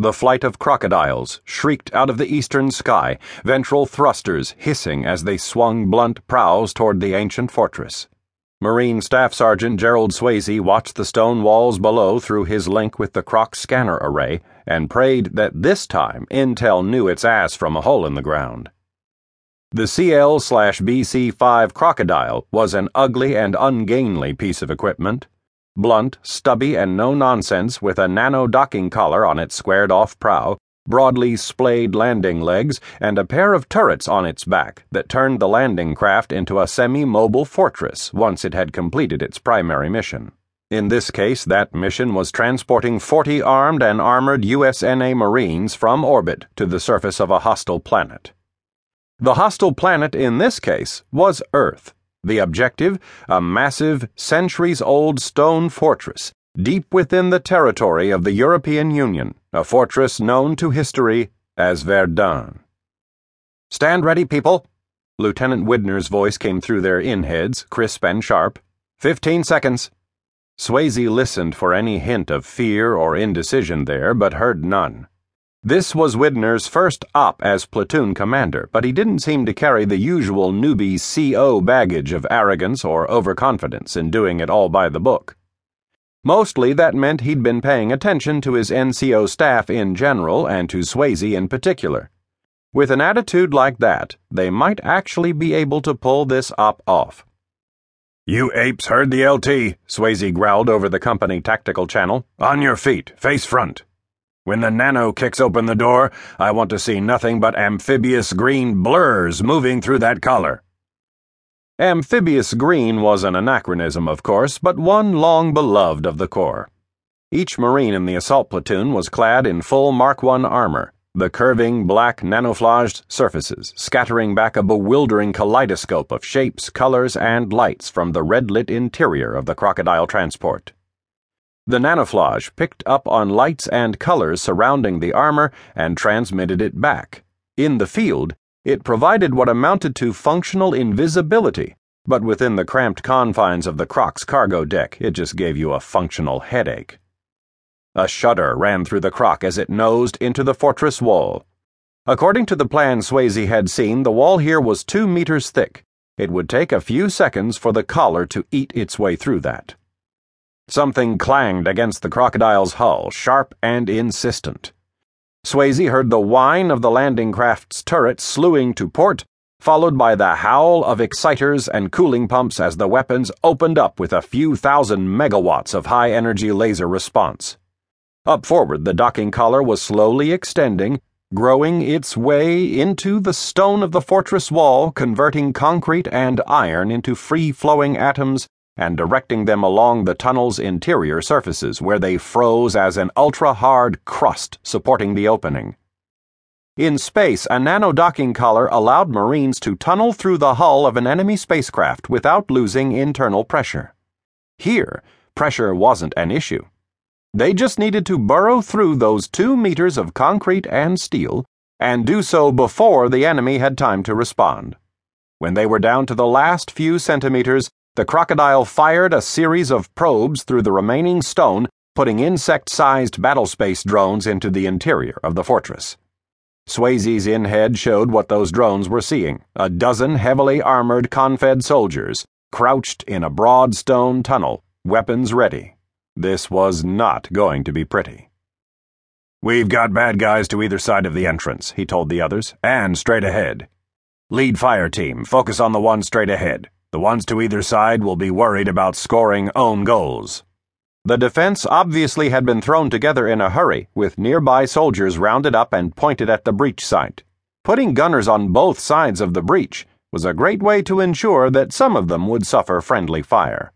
The flight of crocodiles shrieked out of the eastern sky, ventral thrusters hissing as they swung blunt prows toward the ancient fortress. Marine Staff Sergeant Gerald Swayze watched the stone walls below through his link with the Croc scanner array and prayed that this time Intel knew its ass from a hole in the ground. The CL BC 5 Crocodile was an ugly and ungainly piece of equipment blunt, stubby, and no nonsense, with a nano docking collar on its squared off prow, broadly splayed landing legs, and a pair of turrets on its back that turned the landing craft into a semi mobile fortress once it had completed its primary mission. In this case, that mission was transporting 40 armed and armored USNA Marines from orbit to the surface of a hostile planet. The hostile planet in this case was Earth the objective, a massive, centuries old stone fortress deep within the territory of the European Union, a fortress known to history as Verdun. Stand ready, people. Lieutenant Widner's voice came through their in heads, crisp and sharp. Fifteen seconds. Swayze listened for any hint of fear or indecision there, but heard none. This was Widner's first op as platoon commander, but he didn't seem to carry the usual newbie CO baggage of arrogance or overconfidence in doing it all by the book. Mostly that meant he'd been paying attention to his NCO staff in general and to Swayze in particular. With an attitude like that, they might actually be able to pull this op off. You apes heard the LT, Swayze growled over the company tactical channel. On your feet, face front. When the nano kicks open the door, I want to see nothing but amphibious green blurs moving through that collar. Amphibious green was an anachronism, of course, but one long beloved of the Corps. Each Marine in the assault platoon was clad in full Mark I armor, the curving black nanoflaged surfaces scattering back a bewildering kaleidoscope of shapes, colors, and lights from the red lit interior of the crocodile transport. The nanoflage picked up on lights and colors surrounding the armor and transmitted it back. In the field, it provided what amounted to functional invisibility, but within the cramped confines of the Croc's cargo deck, it just gave you a functional headache. A shudder ran through the Croc as it nosed into the fortress wall. According to the plan Swayze had seen, the wall here was two meters thick. It would take a few seconds for the collar to eat its way through that. Something clanged against the crocodile's hull, sharp and insistent. Swayze heard the whine of the landing craft's turret slewing to port, followed by the howl of exciters and cooling pumps as the weapons opened up with a few thousand megawatts of high energy laser response. Up forward, the docking collar was slowly extending, growing its way into the stone of the fortress wall, converting concrete and iron into free flowing atoms and directing them along the tunnel's interior surfaces where they froze as an ultra hard crust supporting the opening. In space, a nano docking collar allowed Marines to tunnel through the hull of an enemy spacecraft without losing internal pressure. Here, pressure wasn't an issue. They just needed to burrow through those two meters of concrete and steel and do so before the enemy had time to respond. When they were down to the last few centimeters, the crocodile fired a series of probes through the remaining stone, putting insect sized battlespace drones into the interior of the fortress. Swayze's in head showed what those drones were seeing a dozen heavily armored Confed soldiers, crouched in a broad stone tunnel, weapons ready. This was not going to be pretty. We've got bad guys to either side of the entrance, he told the others, and straight ahead. Lead fire team, focus on the one straight ahead. The ones to either side will be worried about scoring own goals. The defense obviously had been thrown together in a hurry, with nearby soldiers rounded up and pointed at the breach site. Putting gunners on both sides of the breach was a great way to ensure that some of them would suffer friendly fire.